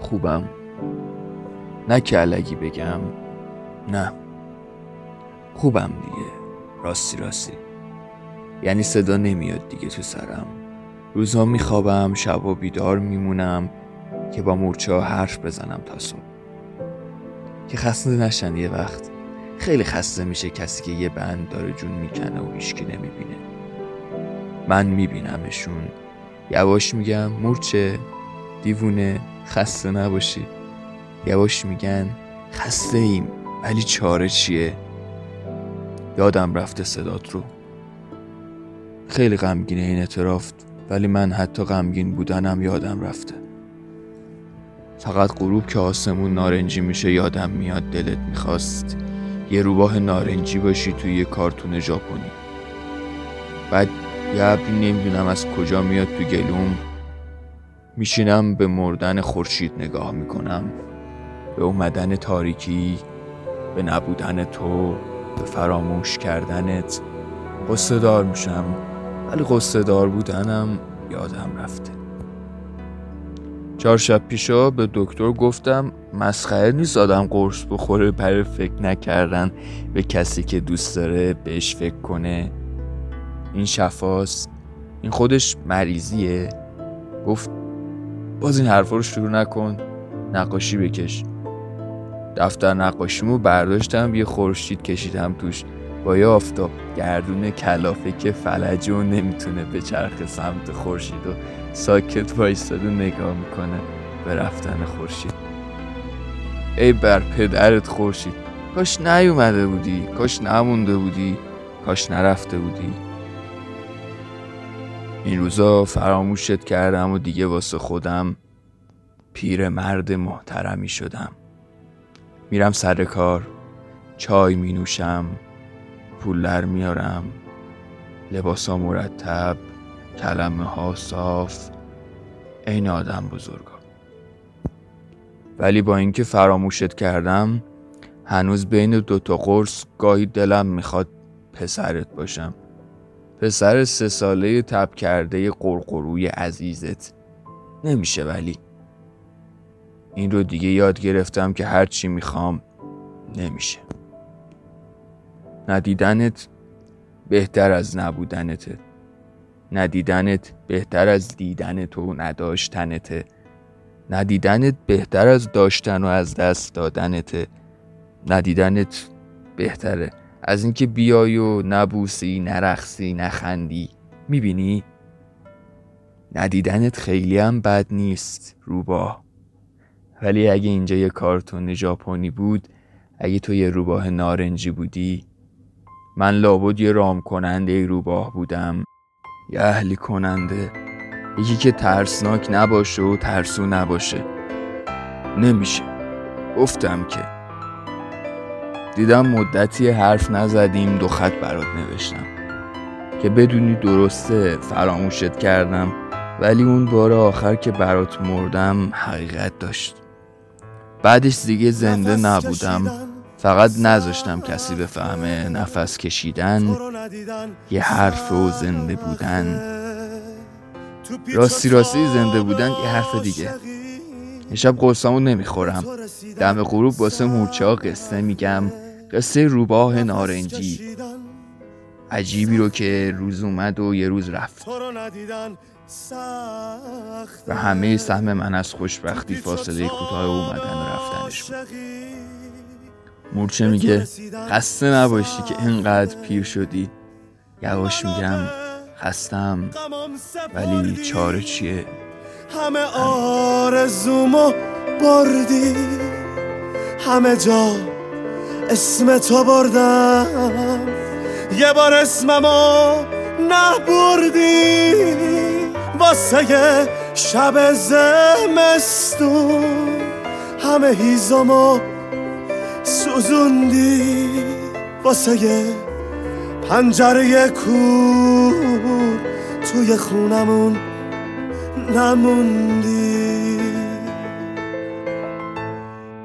خوبم؟ نه که علگی بگم نه. خوبم دیگه. راستی راستی. یعنی صدا نمیاد دیگه تو سرم. روزا میخوابم شبا بیدار میمونم که با مورچه ها حرف بزنم تا صبح. که خسته نشن یه وقت. خیلی خسته میشه کسی که یه بند داره جون می‌کنه و هیچکی نمی‌بینه. من میبینمشون. یواش میگم مورچه دیوونه. خسته نباشی. یواش میگن خسته ایم ولی چاره چیه؟ یادم رفته صدات رو. خیلی غمگینه این اعتراف ولی من حتی غمگین بودنم یادم رفته. فقط غروب که آسمون نارنجی میشه یادم میاد دلت می‌خواست. یه روباه نارنجی باشی توی یه کارتون ژاپنی. بعد یه ابری نمی‌دونم از کجا میاد تو گلوم. میشینم به مردن خورشید نگاه می‌کنم. به اومدن تاریکی به نبودن تو به فراموش کردنت. قصه دار میشم ولی قصه دار بودنم یادم رفته. چهار شب پیشا به دکتر گفتم مسخره نیست آدم قرص بخوره برای فکر نکردن به کسی که دوست داره بهش فکر کنه. این شفاست. این خودش مریضیه. گفت باز این حرفا رو شروع نکن. نقاشی بکش. دفتر نقاشیمو برداشتم یه خورشید کشیدم توش. با یه آفتاب گردون کلافه که فلجه و نمی‌تونه به چرخ سمت خورشید و ساکت وایستاد و نگاه می‌کنه به رفتن خورشید. ای بر پدرت خورشید کاش نیومده بودی کاش نمونده بودی کاش نرفته بودی. این روزا فراموشت کردم و دیگه واسه خودم پیر مرد محترمی شدم. میرم سر کار چای می نوشم پول در میارم لباسا مرتب کلمه ها صاف عین آدم بزرگا. ولی با اینکه فراموشت کردم هنوز بین دوتا قرص گاهی دلم می‌خواد پسرت باشم. پسر سه ساله تب کرده قرقروی عزیزت. نمیشه ولی. این رو دیگه یاد گرفتم که هرچی می‌خوام نمیشه. ندیدنت بهتر از نبودنته ندیدنت بهتر از دیدنت و نداشتنته ندیدنت بهتر از داشتن و از دست دادنته ندیدنت بهتره. از اینکه بیای و نبوسی نرخصی نخندی. می‌بینی؟ ندیدنت خیلی هم بد نیست روباه ولی اگه اینجا یه کارتون ژاپنی بود اگه تو یه روباه نارنجی بودی من لابد یه رام کننده روباه بودم. یه اهلی کننده. یکی که ترسناک نباشه و ترسو نباشه. نمیشه. گفتم که دیدم مدتی حرف نزدیم دو خط برات نوشتم. که بدونی درسته فراموشت کردم ولی اون بار آخر که برات مردم حقیقت داشت. بعدش دیگه زنده نبودم. فقط نذاشتم کسی بفهمه نفس کشیدن یه حرف و زنده بودن. راستی راستی زنده بودن یه حرف دیگه. شب قرصامو نمی‌خورم. دم غروب واسه مورچه ها قصه میگم. قصه روباه نارنجی. عجیبی رو که روز اومد و یه روز رفت. و همه سهم من از خوشبختی فاصله کوتاه اومدن و رفتنش بود. مورچه میگه خسته نباشی که اینقدر پیر شدی. یواش میگم خستم ولی چاره چیه؟ همه آرزومو بردی. همه جا اسم تو بردم. یه بار اسممو نبردی. واسه شب زمستون همه هیزمو سوزوندی. واسه پنجره کور توی خونمون نموندی.